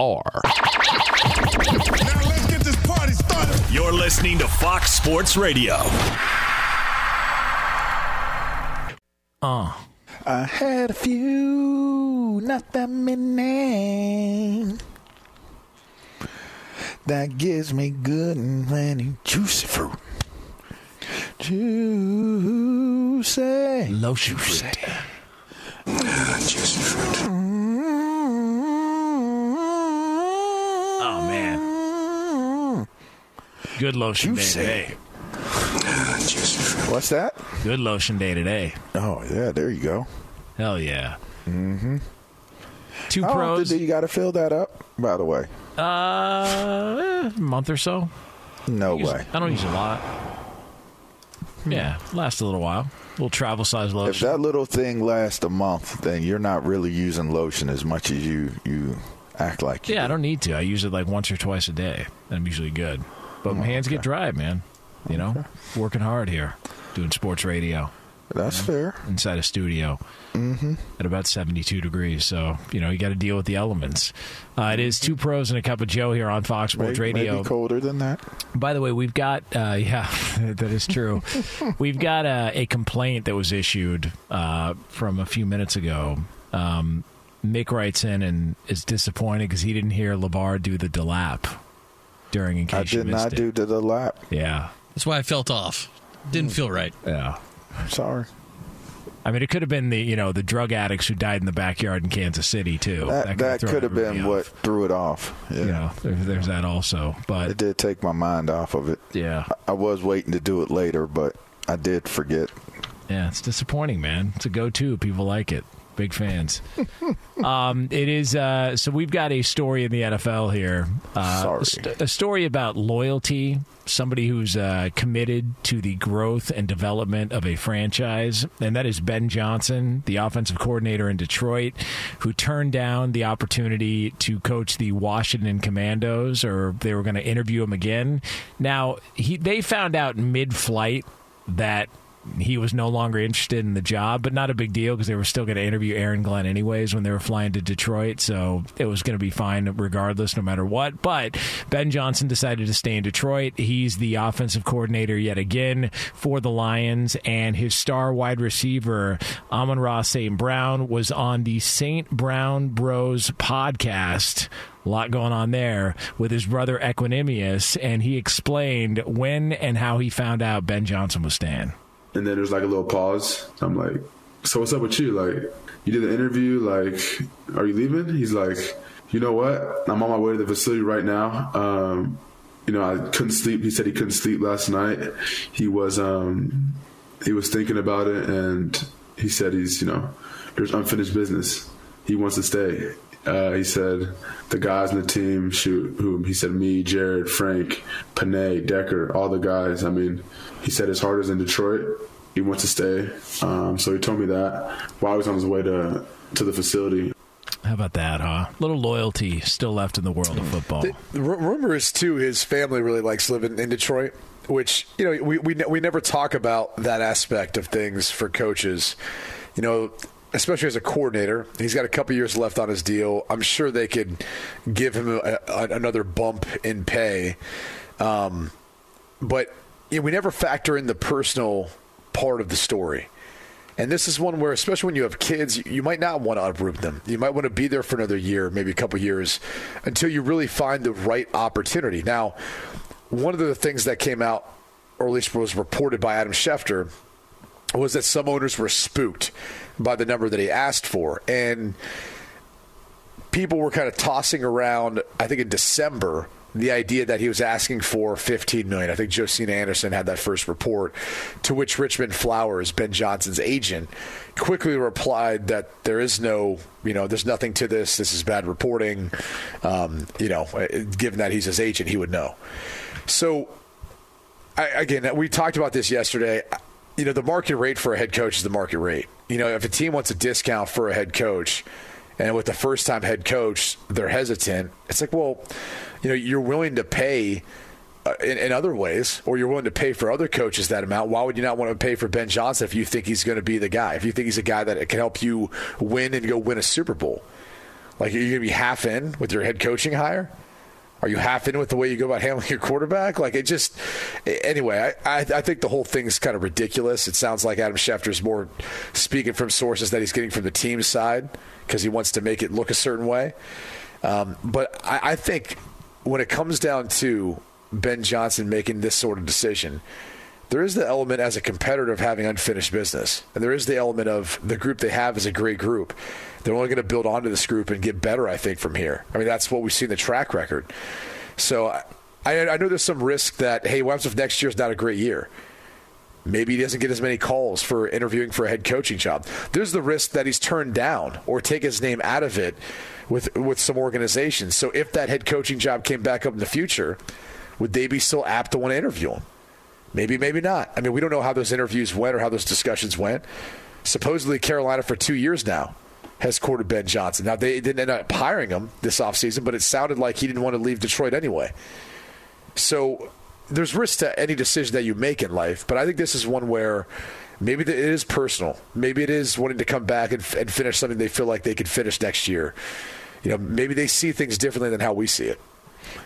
FSR. You're listening to Fox Sports Radio. Uh. I had a few, not that many. That gives me good and plenty juicy fruit. Juicy. Lotion fruit. Juicy fruit. Oh man. Good lotion day today. What's that? Good lotion day today. Oh, yeah, there you go. Hell yeah. Mm-hmm. Two How pros. do you got to fill that up, by the way? Uh, a month or so. No Use- way. I don't use a lot. Yeah, lasts a little while. little travel size lotion. If that little thing lasts a month, then you're not really using lotion as much as you, you act like you yeah, I do. don't need to. I use it like once or twice a day. and I'm usually good. But my hands get dry, man. You know, working hard here, doing sports radio That's fair. inside a studio Mm-hmm. at about 72 degrees. So, you know, you got to deal with the elements. Uh, it is two pros and a cup of Joe here on Fox Sports Maybe, Radio. maybe colder than that. By the way, we've got uh, yeah, that is true. we've got uh, a complaint that was issued uh, from a few minutes ago. Um, Mick writes in and is disappointed because he didn't hear LaVar do the delap during. In case I did missed not it. do to the lap. Yeah, That's why I felt off. Didn't hmm. feel right. yeah. Sorry. I mean, it could have been the you know the drug addicts who died in the backyard in Kansas City too. That, that could have been what threw it off. Yeah. you know. There, there's that also, but It did take my mind off of it. yeah, I was waiting to do it later, but I did forget. Yeah, it's disappointing, man. It's a go-to. People like it. Big fans. um, it is. Uh, so we've got a story in the NFL here. Uh, Sorry. st- a story about loyalty. Somebody who's uh, committed to the growth and development of a franchise, and that is Ben Johnson, the offensive coordinator in Detroit, who turned down the opportunity to coach the Washington Commanders, or they were going to interview him again. Now he they found out mid-flight that he was no longer interested in the job, but not a big deal because they were still going to interview Aaron Glenn anyways when they were flying to Detroit. So it was going to be fine regardless, no matter what. But Ben Johnson decided to stay in Detroit. He's the offensive coordinator yet again for the Lions, and his star wide receiver, Amon-Ra St. Brown, was on the St. Brown Bros podcast. A lot going on there with his brother Equanimeous, and he explained when and how he found out Ben Johnson was staying. And then there's like a little pause. I'm like, so what's up with you? Like, you did the interview. Like, are you leaving? He's like, you know what? I'm on my way to the facility right now. Um, you know, I couldn't sleep. He said he couldn't sleep last night. He was, um, he was thinking about it, and he said he's, you know, there's unfinished business. He wants to stay. Uh, he said the guys in the team, shoot, who he said me, Jared, Frank, Penei, Decker, all the guys. I mean, he said his heart is in Detroit. He wants to stay. Um, so he told me that while he was on his way to to the facility. How about that, huh? A Little loyalty still left in the world of football. The, the rumor is too his family really likes living in Detroit, which you know we we we never talk about that aspect of things for coaches. You know, especially as a coordinator, he's got a couple years left on his deal. I'm sure they could give him a, a, another bump in pay, um, but you know, we never factor in the personal part of the story. And this is one where, especially when you have kids, you might not want to uproot them. You might want to be there for another year, maybe a couple years, until you really find the right opportunity. Now, one of the things that came out, or at least was reported by Adam Schefter, was that some owners were spooked by the number that he asked for. And people were kind of tossing around, I think in December, the idea that he was asking for 15 million. I think Josina Anderson had that first report, to which Richmond Flowers, Ben Johnson's agent, quickly replied that there is no, you know, there's nothing to this. This is bad reporting. Um, you know, given that he's his agent, he would know. So, I, again, we talked about this yesterday. You know, the market rate for a head coach is the market rate. You know, if a team wants a discount for a head coach, and with the first time head coach, they're hesitant. It's like, well, you know, you're willing to pay uh, in, in, other ways, or you're willing to pay for other coaches that amount. Why would you not want to pay for Ben Johnson if you think he's going to be the guy? If you think he's a guy that can help you win and go win a Super Bowl, like are you going to be half in with your head coaching hire? Are you half in with the way you go about handling your quarterback? Like it just, anyway, I, I, I think the whole thing's kind of ridiculous. It sounds like Adam Schefter is more speaking from sources that he's getting from the team side because he wants to make it look a certain way. Um, but I, I think when it comes down to Ben Johnson making this sort of decision, there is the element as a competitor of having unfinished business. And there is the element of the group they have is a great group. They're only going to build onto this group and get better, I think, from here. I mean, that's what we see in the track record. So I, I know there's some risk that, hey, what if next year's not a great year? Maybe he doesn't get as many calls for interviewing for a head coaching job. There's the risk that he's turned down or take his name out of it with with some organizations. So if that head coaching job came back up in the future, would they be still apt to want to interview him? Maybe, maybe not. I mean, we don't know how those interviews went or how those discussions went. Supposedly, Carolina for two years now has courted Ben Johnson. Now, they didn't end up hiring him this offseason, but it sounded like he didn't want to leave Detroit anyway. So there's risk to any decision that you make in life, but I think this is one where maybe it is personal. Maybe it is wanting to come back and, and finish something they feel like they could finish next year. You know, maybe they see things differently than how we see it.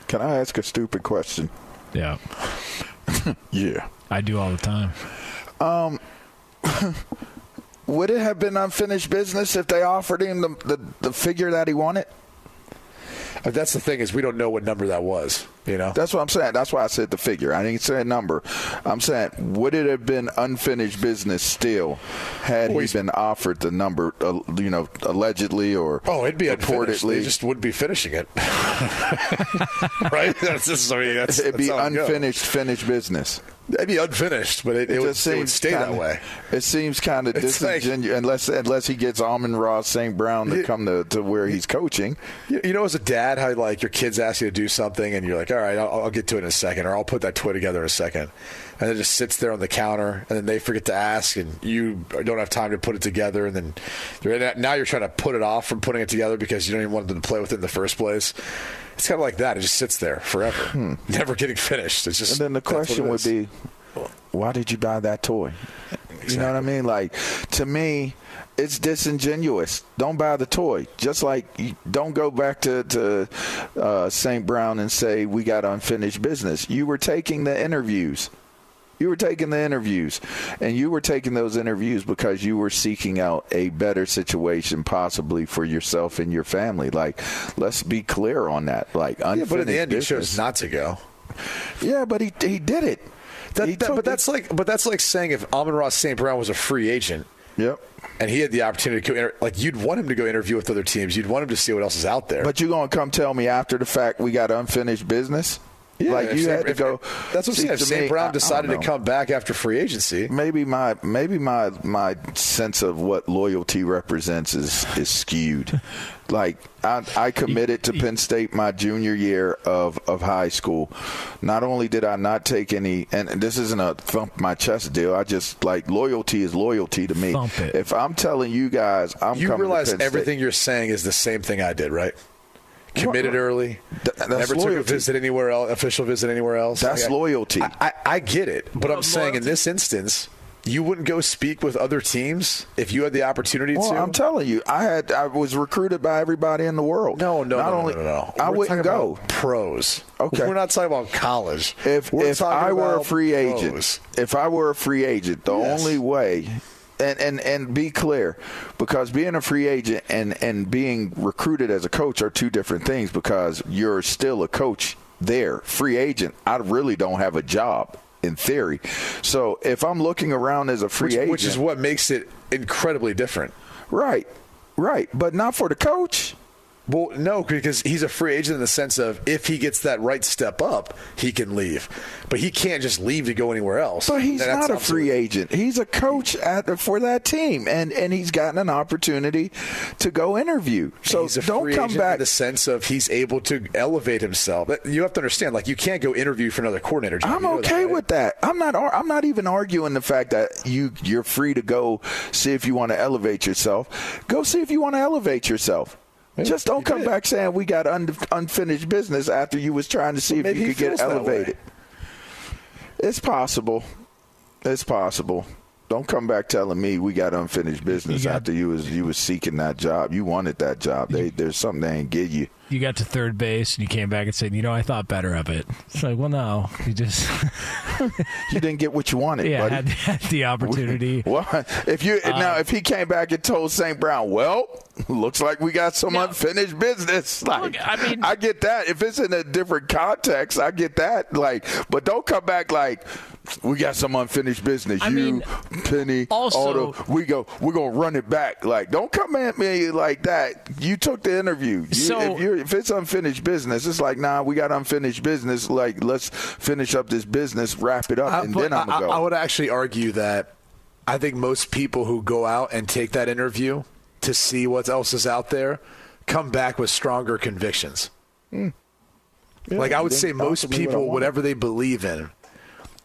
Can I ask a stupid question? Yeah. yeah. I do all the time. Um, would it have been unfinished business if they offered him the, the, the figure that he wanted? Uh, that's the thing is we don't know what number that was. You know, that's what I'm saying. That's why I said the figure. I didn't say a number. I'm saying would it have been unfinished business still had well, he been offered the number? Uh, you know, allegedly or oh, it'd be reportedly. They just wouldn't be finishing it, right? That's just. I mean, that's, it'd that's be unfinished finished business. It'd be unfinished, but it, it, it would, it would stay kinda, that way. It seems kind of disingenuous like, unless unless he gets Amon-Ra St. Brown to come to, to where he's coaching. You, you, know, as a dad, how like your kids ask you to do something, and you're like, "All right, I'll, I'll get to it in a second, or I'll put that toy together in a second. and it just sits there on the counter, and then they forget to ask, and you don't have time to put it together, and then you're, now you're trying to put it off from putting it together because you don't even want them to play with it in the first place. It's kind of like that. It just sits there forever, hmm. never getting finished. It's just. And then the question would be, why did you buy that toy? Exactly. You know what I mean? Like to me, it's disingenuous. Don't buy the toy. Just like don't go back to, to uh, St. Brown and say we got unfinished business. You were taking the interviews. You were taking the interviews, and you were taking those interviews because you were seeking out a better situation, possibly for yourself and your family. Like, let's be clear on that. Like, yeah, but in the end, business. he chose not to go. Yeah, but he he did it. That, that, but that's like, but that's like saying if Amon-Ra St. Brown was a free agent. Yep. And he had the opportunity to go, like you'd want him to go interview with other teams. You'd want him to see what else is out there. But you're gonna come tell me after the fact we got unfinished business? Yeah, like you had to go. That's what I'm saying. If to St. me, Brown decided to come back after free agency. maybe my maybe my my sense of what loyalty represents is is skewed. like I, I committed to Penn State my junior year of, of high school. Not only did I not take any, and this isn't a thump my chest deal. I just like loyalty is loyalty to me. If I'm telling you guys, I'm You coming realize to Penn everything State. you're saying is the same thing I did, right? Committed early. that's never took a visit anywhere else, official visit anywhere else. That's Like, loyalty. I, I, I get it, but I'm saying in this instance, you wouldn't go speak with other teams if you had the opportunity Well, to. I'm telling you, I had I was recruited by everybody in the world. no, no, not no, only no, no, no. I We're wouldn't go. pros. Okay. we're not talking about college. If We're if I were a about free agent, if I were a free agent, the Yes. only way and, and and be clear because being a free agent and and being recruited as a coach are two different things because you're still a coach there. Free agent, I really don't have a job in theory. So if I'm looking around as a free which, agent, which is what makes it incredibly different. right, right, but not for the coach. Well, no, because he's a free agent in the sense of if he gets that right step up, he can leave, but he can't just leave to go anywhere else. But he's not a free agent. He's a coach at for that team, and and he's gotten an opportunity to go interview. So he's a don't free come agent back. in the sense of he's able to elevate himself. You have to understand, like you can't go interview for another coordinator. job. I'm You know okay that, right? with that. I'm not. I'm not even arguing the fact that you you're free to go see if you want to elevate yourself. Go see if you want to elevate yourself. Just don't come back saying we got un- unfinished business after you was trying to see if you could get feels that way. elevated. It's possible. It's possible. Don't come back telling me we got unfinished business got- after you was you was seeking that job. You wanted that job. They, there's something they ain't give you. You got to third base and you came back and said, "You know, I thought better of it." It's like, well, no, you just You didn't get what you wanted. yeah buddy. had, had the opportunity. What if you Uh, now if he came back and told St. Brown, well, looks like we got some No. unfinished business. Like Look, I mean- I get that. If it's in a different context, I get that. Like, but don't come back like we got some unfinished business. I you, mean, Penny, also- Otto, we go we're gonna run it back. Like, don't come at me like that. You took the interview. You, So- if you if it's unfinished business, it's like nah, we got unfinished business. Like, let's finish up this business, wrap it up, Uh, and then I'm gonna go. I would actually argue that I think most people who go out and take that interview to see what else is out there come back with stronger convictions. like I would say, most possibly what I people, whatever they believe in,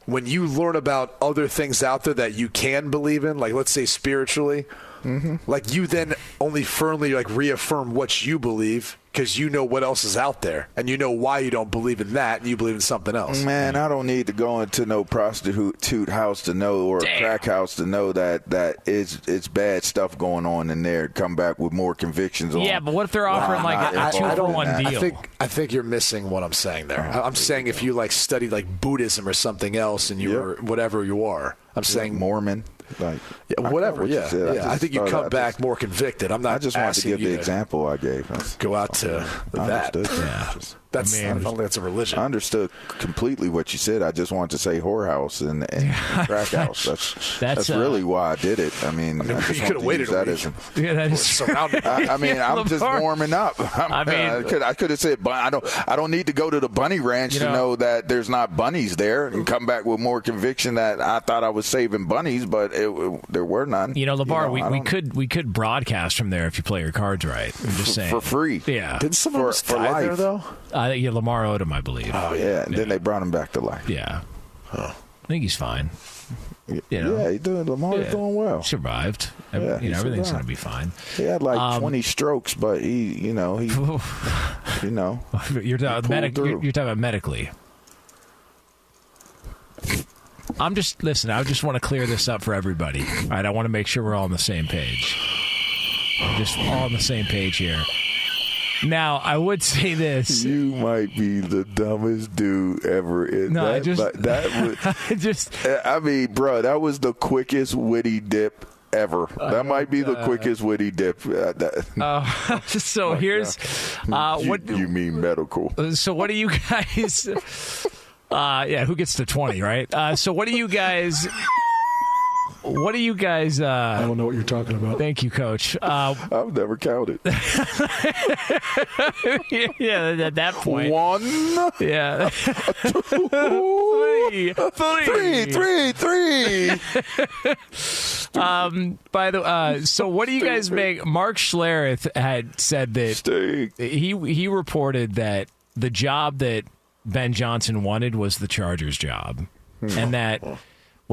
when you learn about other things out there that you can believe in, like let's say spiritually, Mm-hmm. like you then only firmly like reaffirm what you believe because you know what else is out there and you know why you don't believe in that and you believe in something else. Man, I don't need to go into no prostitute house to know or a crack house to know that that is it's bad stuff going on in there. Come back with more convictions on. Yeah, but what if they're offering I'm like a, a two for one deal? I think I think you're missing what I'm saying there. I- I'm saying if you like studied like Buddhism or something else and you Yep. were whatever you are, I'm saying Mormon, like yeah, whatever. what Yeah, yeah. I, just think you come back just- more convicted. I'm not. I just wanted to give the example I gave. That's- Go out to I that. Yeah. Just- That's I I, don't think that's a religion. I understood completely what you said. I just wanted to say whorehouse and, and crack house. That's That's, that's, uh, really why I did it. I mean, I, you could have waited use a that week. as yeah, that surrounded. I, I mean, I'm just warming up. I mean- I could I could have said, but I don't I don't need to go to the bunny ranch You to know- know that there's not bunnies there and come back with more conviction that I thought I was saving bunnies, but it, it- there were none. You know, LaVar, I we, we could we could broadcast from there if you play your cards right. I'm just saying for free. Yeah, Didn't someone For- almost for die there life. though? uh, yeah, Lamar Odom, I believe. Oh yeah, and then they brought him back to life. yeah, I think he's fine. You know, Yeah, he's doing Lamar's Yeah. doing well. survived. Every- Yeah, you know, everything's going to be fine. He had like Um, 20 strokes, but he, you know, he, you know, you're, talking medic, you're, you're talking about medically. I'm just listen. I just want to clear this up for everybody. All right, I want to make sure we're all on the same page. We're just all on the same page here. Now, I would say this. you might be the dumbest dude ever. In No, that, I just- but that would, I just I mean, bro, that was the quickest witty dip ever. That might be the quickest witty dip. Uh, uh, so here's uh, you, what you mean medical? So what do you guys? Uh, yeah, who gets to twenty, right? Uh, so what do you guys? What do you guys? Uh, I don't know what you're talking about. Thank you, Coach. Uh, I've never counted. yeah, at that point, one. Yeah, three, three, three, three. um, by the uh, so what do you guys make? Mark Schlereth had said that he he reported that the job that Ben Johnson wanted was the Chargers job, and that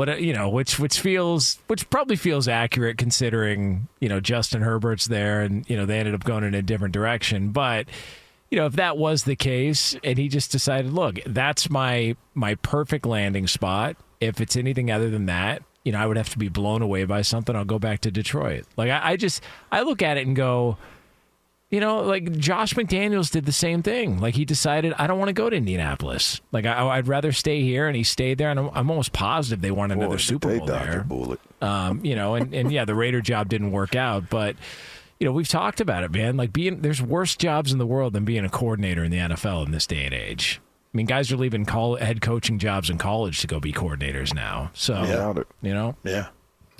what uh, you know, which which feels which probably feels accurate considering you know Justin Herbert's there, and you know they ended up going in a different direction, but. You know, if that was the case, and he just decided, look, that's my my perfect landing spot. If it's anything other than that, you know, I would have to be blown away by something. I'll go back to Detroit. Like I, I just I look at it and go, you know, like Josh McDaniels did the same thing. Like he decided, I don't want to go to Indianapolis. Like I, would rather stay here, and he stayed there. And I'm, I'm almost positive they won another Boy, Super Bowl there. Um, you know, and, and yeah, the Raider job didn't work out, but you know, we've talked about it, man. Like being there's worse jobs in the world than being a coordinator in the NFL in this day and age. I mean, guys are leaving call, head coaching jobs in college to go be coordinators now. So, Yeah. you know, Yeah.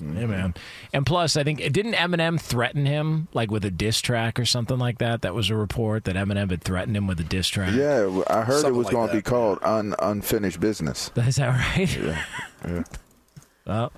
Mm-hmm. yeah, man. And plus, I think didn't Eminem threaten him like with a diss track or something like that? That was a report that Eminem had threatened him with a diss track. Yeah, I heard Something it was like going to be called un, unfinished business. Is that right? Yeah. yeah. Well,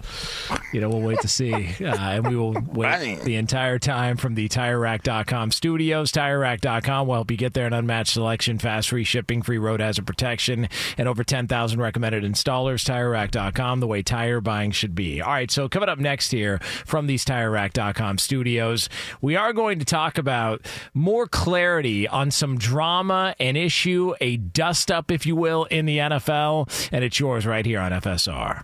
you know, we'll wait to see. Uh, and we will wait the entire time from the TireRack.com studios. TireRack.com will help you get there an unmatched selection, fast free shipping, free road hazard protection, and over 10,000 recommended installers. TireRack.com, the way tire buying should be. All right, so coming up next here from these TireRack.com studios, we are going to talk about more clarity on some drama and issue, a dust up, if you will, in the NFL. And it's yours right here on FSR.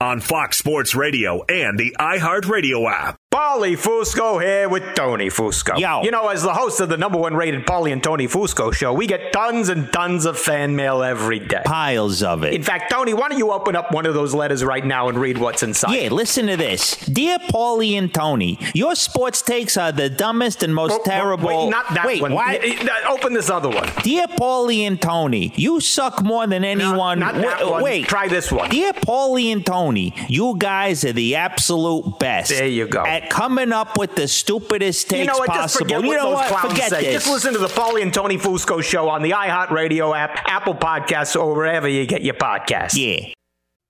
on Fox Sports Radio and the iHeartRadio app. Paulie Fusco here with Tony Fusco. Yo. You know, as the host of the number one rated Paulie and Tony Fusco show, we get tons and tons of fan mail every day. Piles of it. In fact, Tony, why don't you open up one of those letters right now and read what's inside? Yeah, listen to this. Dear Paulie and Tony, your sports takes are the dumbest and most Oh, oh, terrible. Wait, not that Wait, one. why? Y- y- Open this other one. Dear Paulie and Tony, you suck more than anyone. not that Wa- one. Wait, Try this one. Dear Paulie and Tony, you guys are the absolute best. There you go. At coming up with the stupidest takes you know what? Just possible. forget you know what? Forget say. this. Just listen to the Paulie and Tony Fusco show on the iHeartRadio app, Apple Podcasts, or wherever you get your podcasts. Yeah.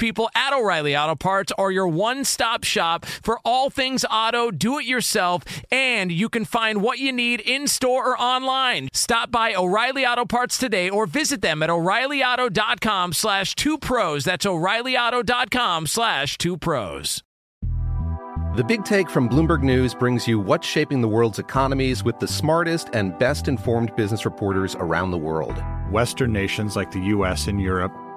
people at O'Reilly Auto Parts are your one stop shop for all things auto, do it yourself, and you can find what you need in store or online. Stop by O'Reilly Auto Parts today or visit them at o'ReillyAuto.com slash two pros. That's o'ReillyAuto.com slash two pros. The Big Take from Bloomberg News brings you what's shaping the world's economies with the smartest and best informed business reporters around the world. Western nations like the US and Europe.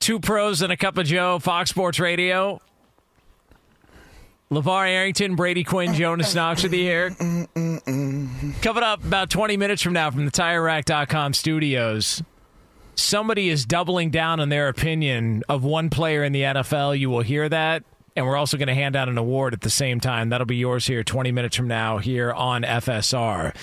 Two pros and a cup of Joe, Fox Sports Radio. LaVar Arrington, Brady Quinn, Jonas Knox with you here. Coming up about 20 minutes from now from the TireRack.com studios. Somebody is doubling down on their opinion of one player in the NFL. You will hear that. And we're also going to hand out an award at the same time. That'll be yours here 20 minutes from now here on FSR.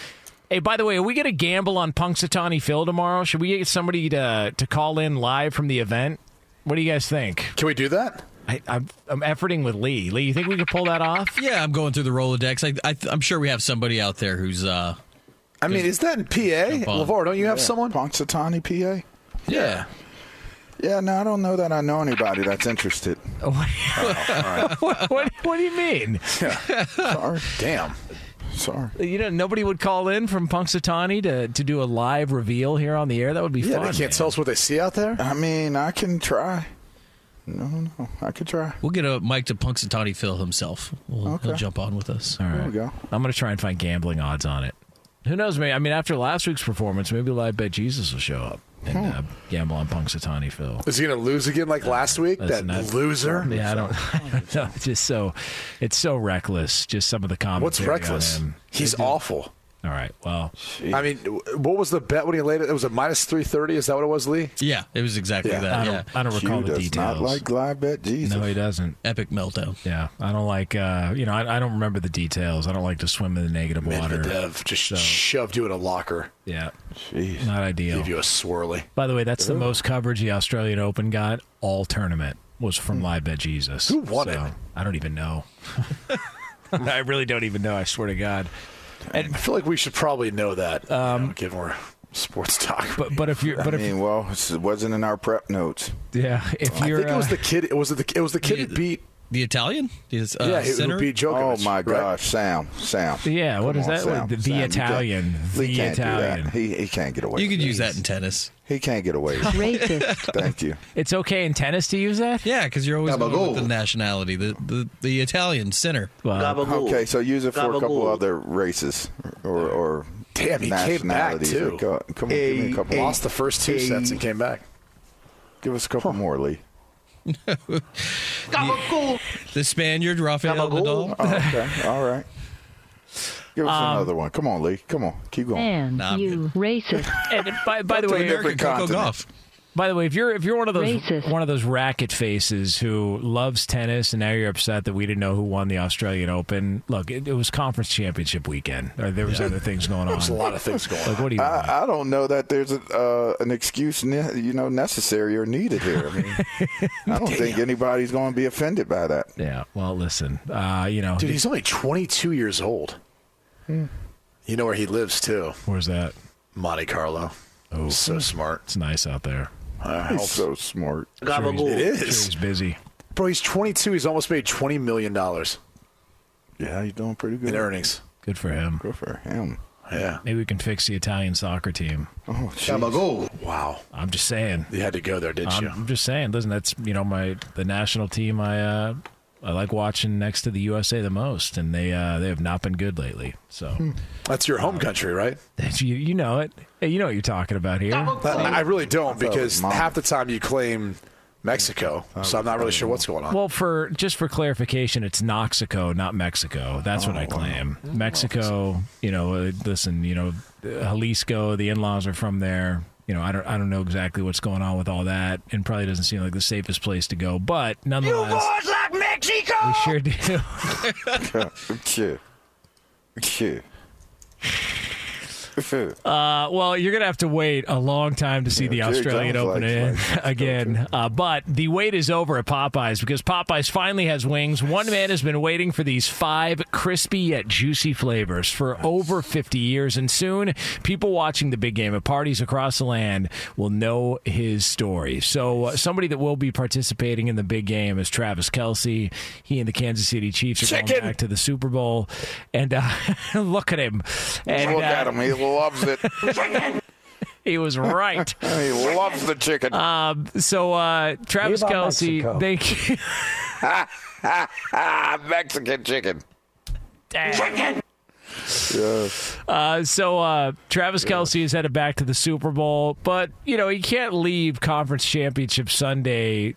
Hey, by the way, are we going to gamble on Punxsutawney Phil tomorrow? Should we get somebody to, to call in live from the event? What do you guys think? Can we do that? I, I'm, I'm efforting with Lee. Lee, you think we could pull that off? Yeah, I'm going through the Rolodex. I, I, I'm sure we have somebody out there who's. uh I mean, is that in PA? LaVar, don't you have someone? Punxsutawney, PA? Yeah. Yeah, no, I don't know that I know anybody that's interested. what, what, what do you mean? Sorry. Damn. Sorry. You know, nobody would call in from Punxsutawney to, to do a live reveal here on the air. That would be Yeah, fun. they can't tell us what they see out there. I mean, I can try. No, no, I could try. We'll get a mic to Punxsutawney Phil himself. We'll, He'll jump on with us. All right. There we go. I'm going to try and find gambling odds on it. Who knows? Maybe I mean, after last week's performance, maybe Live Bet Jesus will show up and uh, gamble on Punxsutawney Phil. Is he going to lose again like last week? That that- loser? Yeah, I don't, I don't know. It's just so, it's so reckless. Just some of the comments. What's reckless? He's awful. All right. Well, I mean, what was the bet when he laid it? It was a minus 330. Is that what it was, Lee? Yeah, it was exactly Yeah. that. I yeah. don't, I don't recall Q the does details. not like live bet Jesus. no, he doesn't. Epic meltdown. Yeah, I don't like. Uh, you know, I, I don't remember the details. I don't like to swim in the negative water. Medvedev just So- shoved you in a locker. Yeah, Jeez. not ideal. Give you a swirly. By the way, that's the most coverage the Australian Open got all tournament was from Live Bet Jesus. Who won So, it? I don't even know. I really don't even know. I swear to God. I feel like we should probably know that, um, given we're sports talk. But but if you're I but if mean, well, it wasn't in our prep notes. yeah if you're I think it was uh, the kid. It was the it was the kid who beat. The Italian? His, uh, yeah, who- center? who beat Djokovic. Oh my right? gosh, Sam, Sam. yeah what Come is on, that Sam, What- the, Sam, you can't- Italian the can't. Italian He he can't get away. You could use that in tennis. He can't get away. Racist. Thank you. it's okay in tennis to use that Yeah, because you're always going with the nationality. The, the, the Italian center. well, Okay, so use it for a couple other races or, or Damn, he came back nationalities. too. Come on, give me a couple. Lost the first two sets and came back. Give us a couple more, Lee. The Spaniard, Rafael Nadal. Oh, okay, all right. Give us Um, another one. Come on, Lee. Come on, keep going. And Nah, I'm you racist. and by, by the way a different Coco continent. Gauff. By the way, if you're if you're one of those Racist. one of those racket faces who loves tennis and now you're upset that we didn't know who won the Australian Open, look, it, it was conference championship weekend. Or there was other things going on. There was a lot of things going Like, on. what do you? want? I, I don't know that there's a, uh, an excuse, ne- you know, necessary or needed here. I mean, I don't think anybody's going to be offended by that. yeah. Well, listen. Uh, you know, Dude, he's only 22 years old. Hmm. You know where he lives too, where's that? Monte Carlo. Oh, So smart. it's nice out there. Uh, He's so smart. Gabagool. It is. Sure he's busy. bro. He's 22. He's almost made 20 million dollars Yeah, he's doing pretty good. in earnings. Good for him. Good for him. Yeah. Maybe we can fix the Italian soccer team. Oh, jeez. Gabagool. Wow. I'm just saying. You had to go there, didn't I'm, you? I'm just saying. Listen, that's you know my the national team. I uh, I like watching next to the USA the most, and they uh, they have not been good lately. So That's your home country, right? you you know it. Hey, you know what you're talking about here. I, I really don't thought it was because half the time you claim Mexico. So I'm not really sure what's going on. Well, for just for clarification, it's Noxico, not Mexico. That's what I claim. Mexico, you know, uh, listen, you know, Jalisco, the in-laws are from there. You know, I don't, I don't know exactly what's going on with all that, and probably doesn't seem like the safest place to go. But nonetheless, you boys like Mexico! we sure do. Shit. Shit. Uh, well, you're gonna have to wait a long time to see the Australian Open likes in again. Uh, but the wait is over at Popeyes because Popeyes finally has wings. One man has been waiting for these five crispy yet juicy flavors for over 50 years, and soon people watching the big game at parties across the land will know his story. So, uh, somebody that will be participating in the big game is Travis Kelce. He and the Kansas City Chiefs are going Chicken. back to the Super Bowl, and uh, look at him. And, Look uh, at him. He loves it. he was right. he loves the chicken. Um, so uh, Travis Viva Kelce, Mexico. thank you. Mexican chicken. Dang. Yes. Uh, so uh, Travis Kelce is headed back to the Super Bowl, but you know he can't leave Conference Championship Sunday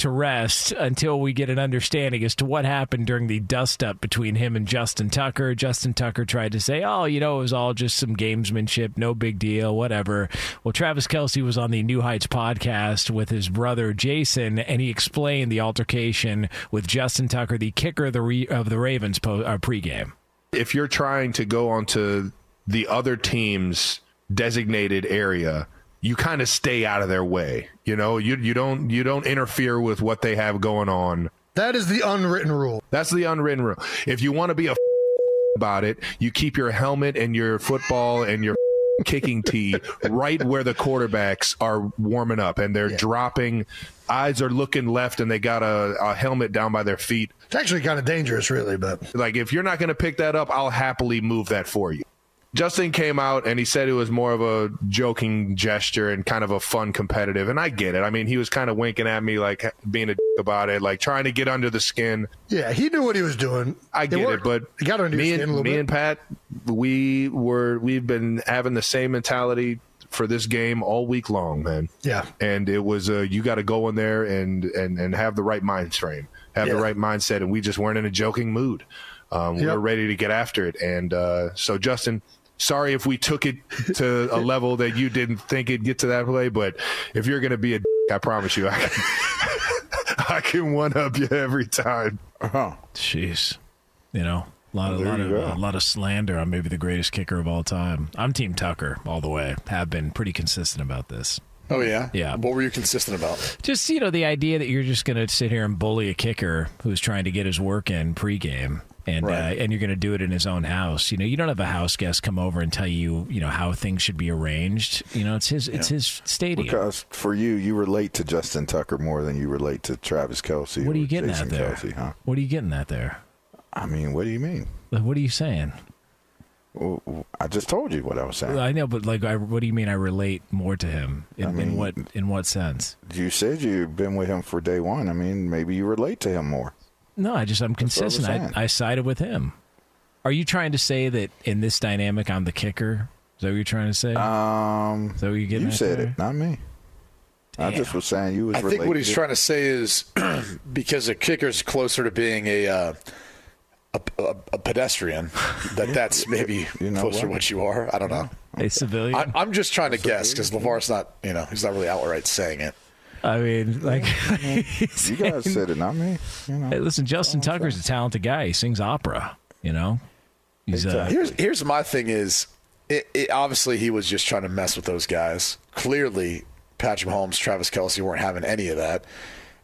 to rest until we get an understanding as to what happened during the dust up between him and Justin Tucker. Justin Tucker tried to say, "Oh, you know, it was all just some gamesmanship, no big deal, whatever." Well, Travis Kelce was on the New Heights podcast with his brother Jason, and he explained the altercation with Justin Tucker, the kicker of the Re- of the Ravens po- uh, pregame. if you're trying to go onto the other team's designated area, you kind of stay out of their way. You know, you you don't you don't interfere with what they have going on. That is the unwritten rule. That's the unwritten rule. If you want to be a about it, you keep your helmet and your football and your kicking tee right where the quarterbacks are warming up and they're dropping. Eyes are looking left and they got a, a helmet down by their feet. It's actually kind of dangerous, really, but Like if you're not going to pick that up, I'll happily move that for you. Justin came out and he said it was more of a joking gesture and kind of a fun competitive. And I get it. I mean, he was kind of winking at me, like being a about it, like trying to get under the skin. yeah, he knew what he was doing. I get it, but you got to me and a me bit. and Pat, we were we've been having the same mentality for this game all week long, man. Yeah. And it was uh, you got to go in there and and and have the right mind frame, have the right mindset, and we just weren't in a joking mood. Um, We Yep. were ready to get after it, and uh, so Justin. Sorry if we took it to a level that you didn't think it'd get to that way, but if you're going to be a, dick, I promise you, I can, I can one up you every time. Uh-huh. Jeez, you know, a lot, of, Well, lot of, go. a lot of slander on maybe the greatest kicker of all time. I'm Team Tucker all the way. Have been pretty consistent about this. Oh yeah, Yeah. What were you consistent about? Just you know, the idea that you're just going to sit here and bully a kicker who's trying to get his work in pregame. And uh, and you're going to do it in his own house. You know, you don't have a house guest come over and tell you, you know, how things should be arranged. You know, it's his it's his stadium. Because for you, you relate to Justin Tucker more than you relate to Travis Kelce. what are you getting Jason at there? Kelce, huh? What are you getting at there? I mean, what do you mean? Like, What are you saying? Well, I just told you what I was saying. I know, but like, I, what do you mean? I relate more to him in, I mean- in what in what sense? You said you've been with him for day one. I mean, maybe you relate to him more. No, I just I'm That's what I was consistent. I, I sided with him. Are you trying to say that in this dynamic I'm the kicker? Is that what you're trying to say? Um, Is that what you're getting you said there? it, not me. I just was saying you was. I think what he's trying to say is because a kicker's closer to being a uh, a, a, a pedestrian, that that's maybe you know closer to what? what you are. I don't know. A civilian. I, I'm just trying to guess because LaVar's not, you know, he's not really outright saying it. I mean, like you guys said it, not me. You know. Hey, listen, Justin Tucker's a talented guy. He sings opera. You know, he's uh, Here's here's my thing is, it, it, obviously he was just trying to mess with those guys. Clearly, Patrick Mahomes, Travis Kelce weren't having any of that,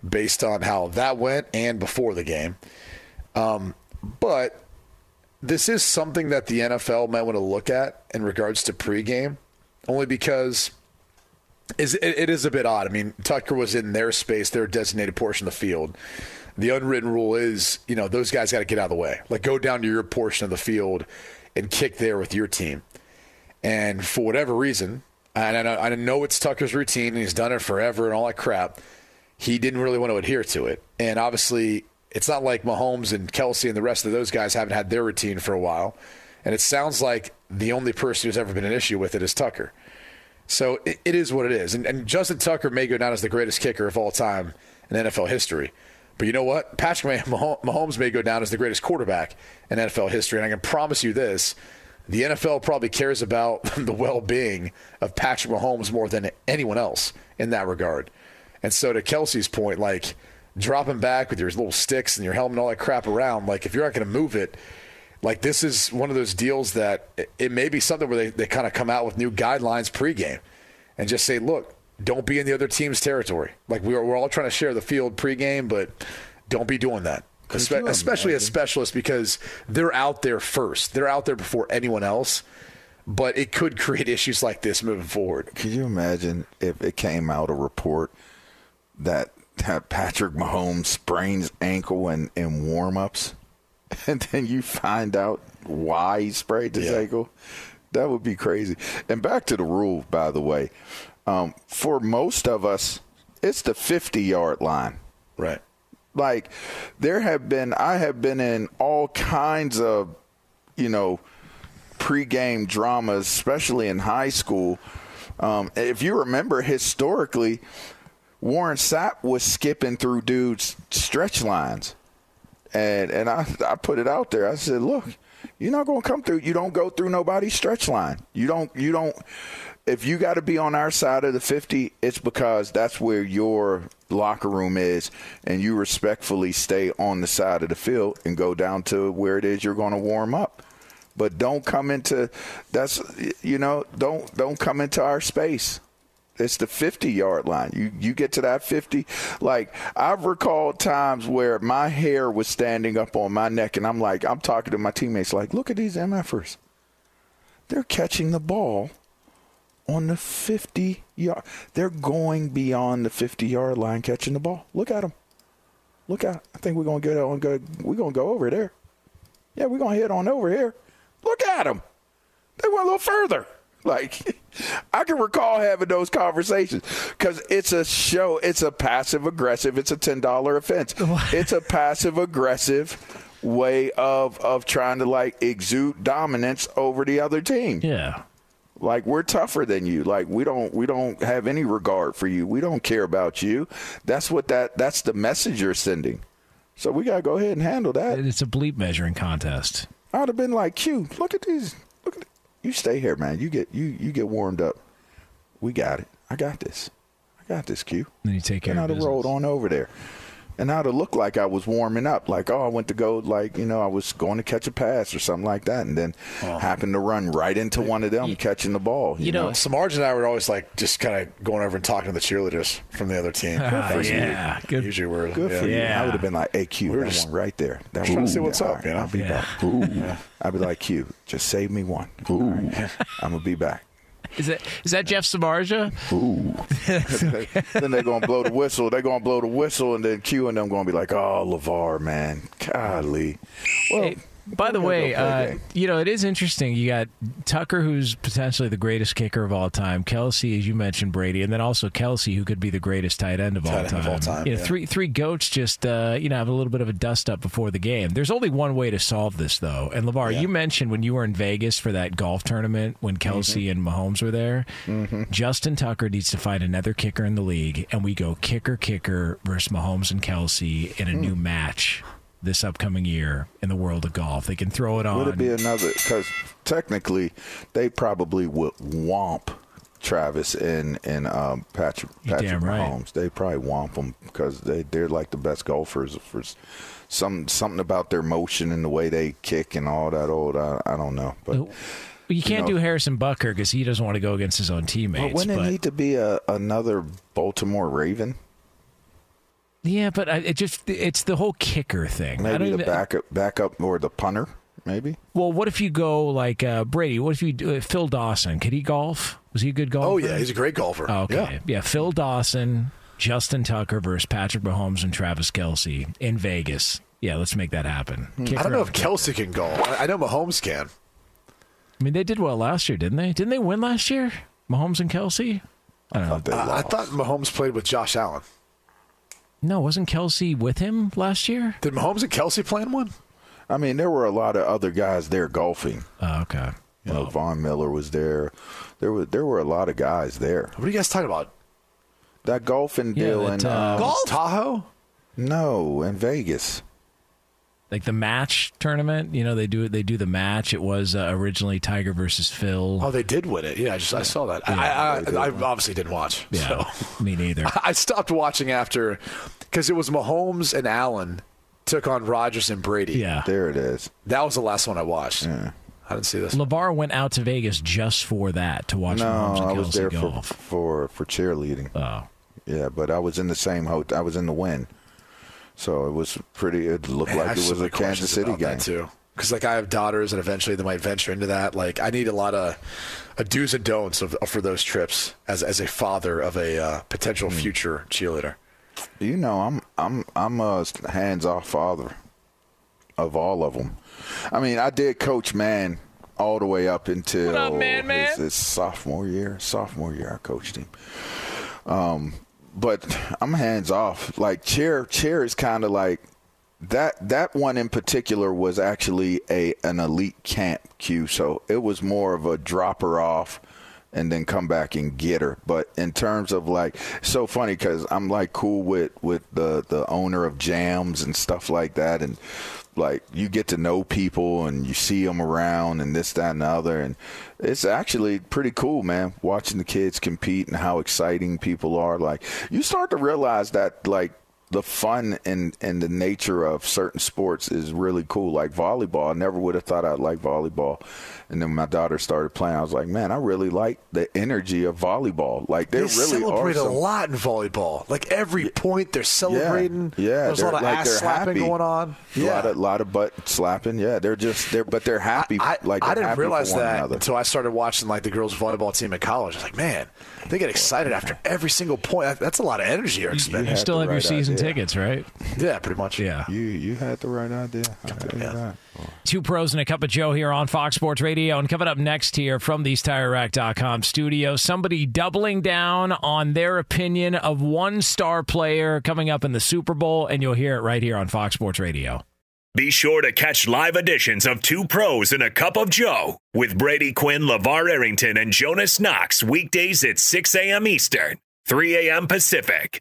based on how that went and before the game. Um, but this is something that the NFL might want to look at in regards to pregame, only because is it, it is a bit odd. I mean, Tucker was in their space, their designated portion of the field. The unwritten rule is, you know, those guys got to get out of the way. Like, go down to your portion of the field and kick there with your team. And for whatever reason, and I know, I know it's Tucker's routine and he's done it forever and all that crap, he didn't really want to adhere to it. And obviously, it's not like Mahomes and Kelce and the rest of those guys haven't had their routine for a while. And it sounds like the only person who's ever been an issue with it is Tucker. So it, it is what it is. And, and Justin Tucker may go down as the greatest kicker of all time in NFL history. But you know what? Patrick Mahomes may go down as the greatest quarterback in NFL history. And I can promise you this the NFL probably cares about the well being of Patrick Mahomes more than anyone else in that regard. And so, to Kelce's point, like dropping back with your little sticks and your helmet and all that crap around, like if you're not going to move it, like this is one of those deals that it, it may be something where they, they kind of come out with new guidelines pregame and just say, look, don't be in the other team's territory. Like we are, we're all trying to share the field pregame, but don't be doing that. Espe- especially as specialists because they're out there first. They're out there before anyone else. But it could create issues like this moving forward. Could you imagine if it came out a report that, that Patrick Mahomes sprains ankle in, in warm ups, and then you find out why he sprayed his Yeah. ankle? That would be crazy. And back to the rule, by the way. Um, for most of us, it's the 50 yard line. Right. Like, there have been, I have been in all kinds of, you know, pregame dramas, especially in high school. Um, if you remember historically, Warren Sapp was skipping through dudes' stretch lines. And and I, I put it out there. I said, look, you're not going to come through. You don't go through nobody's stretch line. You don't. You don't. If you got to be on our side of the 50, it's because that's where your locker room is, and you respectfully stay on the side of the field and go down to where it is you're going to warm up. But don't come into that's you know don't don't come into our space. It's the 50 yard line. You you get to that 50. Like I've recalled times where my hair was standing up on my neck, and I'm like, I'm talking to my teammates, like, look at these MFers. They're catching the ball on the 50 yard. They're going beyond the 50 yard line, catching the ball. Look at them. Look at. I think we're gonna get on. Go. We're gonna go over there. Yeah, we're gonna head on over here. Look at them. They went a little further. Like, I can recall having those conversations because it's a show. It's a passive aggressive. It's a ten dollar offense. it's a passive aggressive way of of trying to like exude dominance over the other team. Yeah. Like we're tougher than you. Like we don't we don't have any regard for you. We don't care about you. That's what that that's the message you're sending. So we gotta go ahead and handle that. It's a bleep measuring contest. I'd have been like, Q, look at these. You. Stay here, man. You get you you get warmed up. We got it. I got this. I got this, Q. Then you take care and of I'd have rolled on over there. And I'd have like I was warming up, like oh, I went to go, like you know, I was going to catch a pass or something like that, and then happened to run right into one of them catching the ball. You, know, Samarge and I were always like just kind of going over and talking to the cheerleaders from the other team. Ah, usually- yeah. Good. Usually we're Good for you. I would have been like, "Hey, Q, We were that just- one right there." That just trying to see what's up, right, you know? I'll be Yeah. back. Ooh. I'd be like, "Q, just save me one." Ooh. I'm gonna be back. Is that is that Jeff Samardzija? Ooh. then they're gonna blow the whistle. They're gonna blow the whistle, and then Q and them gonna be like, "Oh, LaVar, man, golly." Well, By the way, gonna go play a uh, you know, it is interesting. You got Tucker, who's potentially the greatest kicker of all time. Kelce, as you mentioned, Brady, and then also Kelce, who could be the greatest tight end of, Tight all, end time. of all time, You know, yeah. three three goats just uh, you know have a little bit of a dust up before the game. There's only one way to solve this, though. And LaVar, you mentioned when you were in Vegas for that golf tournament when Kelce Mm-hmm. and Mahomes were there. Justin Tucker needs to find another kicker in the league, and we go kicker kicker versus Mahomes and Kelce in a Hmm. new match. This upcoming year in the world of golf, they can throw it on. Would it be another? Because technically, they probably would womp Travis and and um, Patrick You're Patrick damn right. Mahomes. They probably womp them because they they're like the best golfers for some something about their motion and the way they kick and all that. Old I, I don't know, but. Well, you can't know- do Harrison Butker because he doesn't want to go against his own teammates. But wouldn't but- it need to be a, another Baltimore Raven? Yeah, but I, it just it's the whole kicker thing. I Maybe don't the even, backup, backup or the punter, maybe. Well, what if you go like uh, Brady? What if you do uh, Phil Dawson? Could he golf? Was he a good golfer? Oh yeah, he's a great golfer. Oh, okay. Yeah. Yeah. Phil Dawson, Justin Tucker versus Patrick Mahomes and Travis Kelce in Vegas. Yeah, let's make that happen. I don't know if the- Kelce can golf. I I know Mahomes can. I mean, they did well last year, didn't they? Didn't they win last year? Mahomes and Kelce. I don't know. I, I thought Mahomes played with Josh Allen. No, wasn't Kelce with him last year? Did Mahomes and Kelce play in one? I mean, there were a lot of other guys there golfing. Oh, okay. You know, Von Miller was there. There were there were a lot of guys there. What are you guys talking about? That golfing Yeah, deal that, in uh, Golf? Tahoe? No, in Vegas. Like the match tournament, you know, they do they do the match. It was uh, originally Tiger versus Phil. Oh, they did Wynn it. Yeah, I just I saw that. Yeah, I, they did I, I obviously didn't watch. Yeah, so. me neither. I stopped watching after because it was Mahomes and Allen took on Rodgers and Brady. Yeah. There it is. That was the last one I watched. I didn't see this. LaVar went out to Vegas just for that to watch no, Mahomes and I was there for, for for cheerleading. Oh, yeah, but I was in the same hotel. I was in the win, so it was pretty. It looked Man, like it was a Kansas City about game too. Because like I have daughters, and eventually they might venture into that. Like I need a lot of a do's and don'ts of, for those trips as as a father of a uh, potential Hmm. future cheerleader. You know, I'm I'm I'm a hands-off father of all of them. I mean, I did coach man all the way up until up, man, man? His, his sophomore year. Sophomore year, I coached him. Um, but I'm hands off. Like chair, chair is kind of like that. That one in particular was actually a an elite camp cue, so it was more of a drop her off and then come back and get her. But in terms of like, so funny because I'm like cool with with the the owner of Jams and stuff like that, and like you get to know people and you see them around and this that and the other, and it's actually pretty cool, man. Watching the kids compete and how exciting people are. Like you start to realize that like the fun and and the nature of certain sports is really cool. Like volleyball, I never would have thought I'd like volleyball, and then my daughter started playing. I was like, man, I really like the energy of volleyball. Like They there really celebrate are a lot in volleyball. Like every point, they're celebrating. Yeah, there's a they're- lot of like ass slapping happy. going on. Yeah, A lot of lot of butt slapping. Yeah, they're just they're but they're happy. like I they're didn't realize that another. until I started watching like the girls volleyball team at college. I was like, man, they get excited after every single point. That's a lot of energy you're expending. you still have your season tickets, right? Yeah, pretty much. Yeah. You you had the right idea. I tell you that. Two pros and a cup of Joe here on Fox Sports Radio. And coming up next here from these TireRack.com studios, somebody doubling down on their opinion of one star player coming up in the Super Bowl. And you'll hear it right here on Fox Sports Radio. Be sure to catch live editions of Two Pros and a Cup of Joe with Brady Quinn, LaVar Arrington, and Jonas Knox weekdays at 6 a.m. Eastern, 3 a.m. Pacific.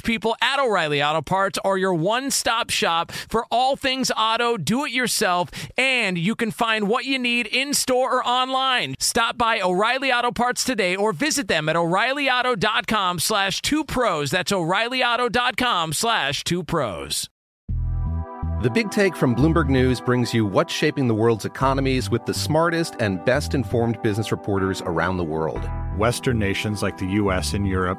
people at O'Reilly Auto Parts are your one stop shop for all things auto, do it yourself, and you can find what you need in store or online. Stop by O'Reilly Auto Parts today or visit them at o'ReillyAuto.com slash two pros. That's o'ReillyAuto.com slash two pros. The Big Take from Bloomberg News brings you what's shaping the world's economies with the smartest and best informed business reporters around the world. Western nations like the U.S. and Europe.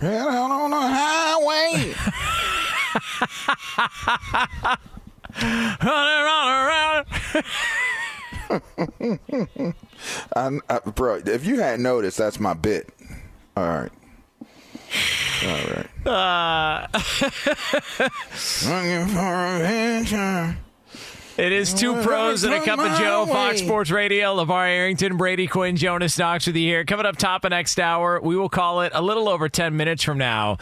Head out on the highway. running I, I, bro, if you hadn't noticed, that's my bit. All right. All right. Uh, Looking for a venture. It is two pros and a cup of Joe, Fox Sports Radio. LaVar Arrington, Brady Quinn, Jonas Knox with you here. Coming up top of next hour, we will call it a little over 10 minutes from now.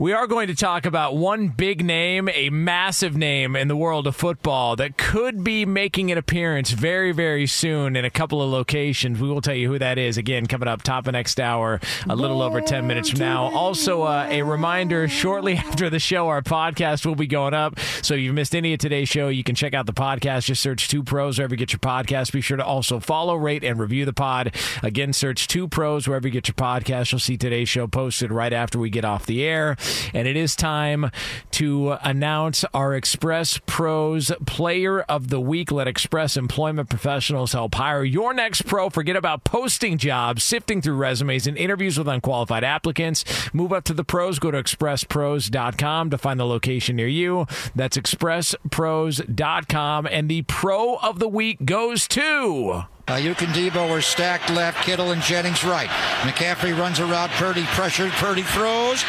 We are going to talk about one big name, a massive name in the world of football that could be making an appearance very, very soon in a couple of locations. We will tell you who that is again coming up top of next hour, a little over 10 minutes from now. Also, uh, a reminder shortly after the show, our podcast will be going up. So if you've missed any of today's show, you can check out the podcast. Just search Two Pros wherever you get your podcast. Be sure to also follow, rate, and review the pod. Again, search Two Pros wherever you get your podcast. You'll see today's show posted right after we get off the air. And it is time to announce our Express Pros Player of the Week. Let Express Employment Professionals help hire your next pro. Forget about posting jobs, sifting through resumes, and interviews with unqualified applicants. Move up to the pros. Go to expresspros.com to find the location near you. That's expresspros.com. And the Pro of the Week goes to. Aiyuk and Debo were stacked left, Kittle and Jennings right. McCaffrey runs around Purdy, pressured, Purdy throws.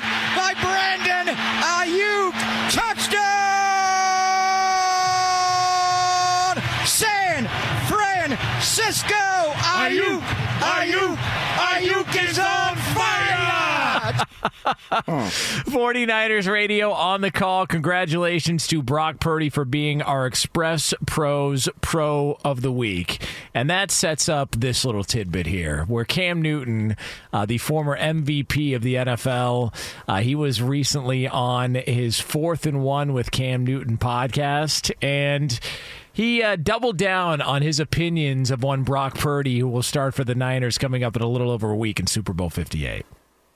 By Brandon Aiyuk! Touchdown! San Francisco! Aiyuk! Aiyuk! Aiyuk is on fire! 49ers Radio on the call. Congratulations to Brock Purdy for being our Express Pros Pro of the Week. And that sets up this little tidbit here where Cam Newton, uh, the former MVP of the NFL, uh, he was recently on his fourth and one with Cam Newton podcast. And he uh, doubled down on his opinions of one Brock Purdy, who will start for the Niners coming up in a little over a week in Super Bowl 58.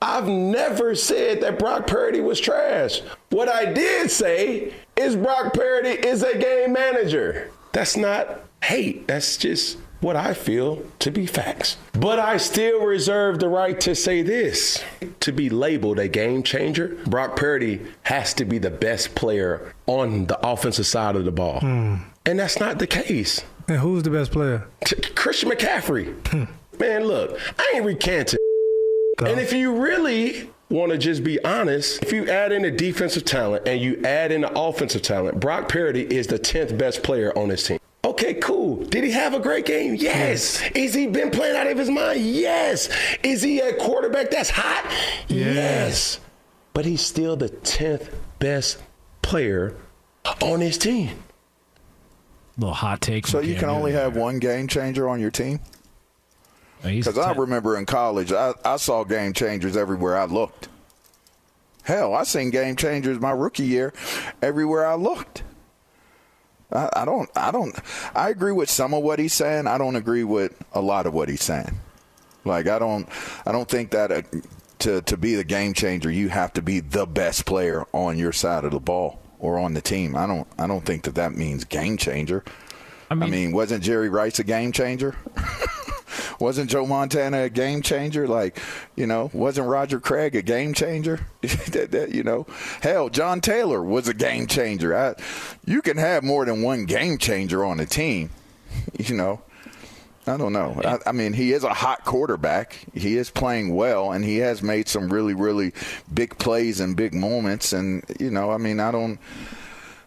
I've never said that Brock Purdy was trash. What I did say is Brock Purdy is a game manager. That's not hate. That's just what I feel to be facts. But I still reserve the right to say this. To be labeled a game changer, Brock Purdy has to be the best player on the offensive side of the ball. Hmm. And that's not the case. And who's the best player? Christian McCaffrey. Hmm. Man, look, I ain't recanting. And if you really want to just be honest, if you add in the defensive talent and you add in the offensive talent, Brock Purdy is the 10th best player on this team. Okay, cool. Did he have a great game? Yes. Is he been playing out of his mind? Yes. Is he a quarterback that's hot? Yes. But he's still the 10th best player on his team. Little hot take. So you can only have one game changer on your team? Because I remember in college, I, I saw game changers everywhere I looked. Hell, I seen game changers my rookie year everywhere I looked. I, I don't, I don't, I agree with some of what he's saying. I don't agree with a lot of what he's saying. Like I don't, I don't think that uh to to be the game changer, you have to be the best player on your side of the ball or on the team. I don't, I don't think that that means game changer. I mean, wasn't Jerry Rice a game changer? wasn't Joe Montana a game changer? Like, you know, wasn't Roger Craig a game changer? that, that, you know, hell, John Taylor was a game changer. I, you can have more than one game changer on a team, you know. I don't know. I, I, mean, he is a hot quarterback. He is playing well, and he has made some really, really big plays and big moments. And you know, I mean, I don't,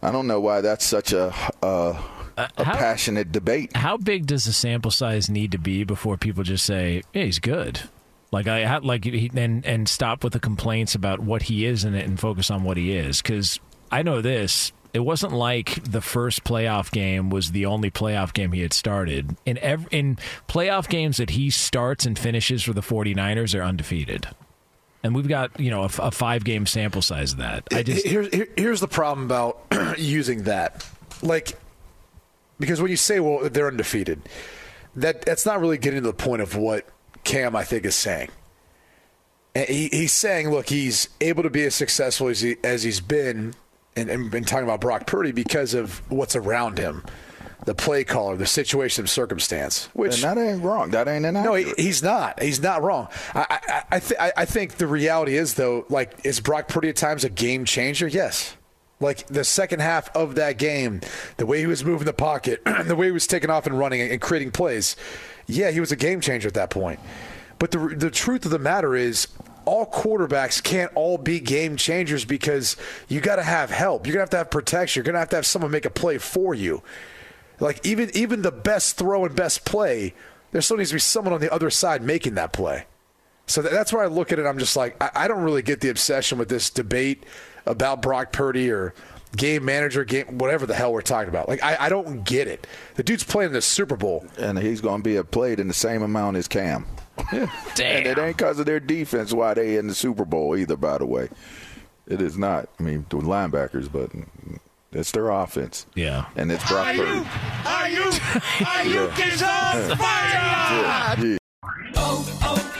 I don't know why that's such a. a Uh, a how, passionate debate. How big does the sample size need to be before people just say, "Yeah, he's good"? Like I like he, and and stop with the complaints about what he is in it and focus on what he is. Because I know this it wasn't like the first playoff game was the only playoff game he had started. In every, in playoff games that he starts and finishes for the 49ers are undefeated. And we've got, you know, a, a five game sample size of that. I just here's here's the problem about using that. Like because when you say well they're undefeated, that that's not really getting to the point of what Cam I think is saying. He, he's saying, look, he's able to be as successful as he as he's been and, and been talking about Brock Purdy because of what's around him the play caller, the situation of circumstance. Which and that ain't wrong. That ain't No, he, he's not. He's not wrong. I I, I, th- I think the reality is though, like, is Brock Purdy at times a game changer? Yes. Like the second half of that game, the way he was moving the pocket, the way he was taking off and running and creating plays, yeah, he was a game changer at that point. But the the truth of the matter is, all quarterbacks can't all be game changers because you got to have help. You're going to have to have protection. You're going to have to have someone make a play for you. Like even even the best throw and best play, there still needs to be someone on the other side making that play. So that's where I look at it. I'm just like I, I don't really get the obsession with this debate about Brock Purdy or game manager, game whatever the hell we're talking about. Like I, I don't get it. The dude's playing the Super Bowl, and he's going to be played in the same amount as Cam. Damn. And it ain't because of their defense why they in the Super Bowl either, by the way. It is not. I mean, the linebackers, but it's their offense. Yeah. And it's Brock Purdy. Are you? Are you? is on fire! Yeah. Oh, oh, oh, O'Reilly!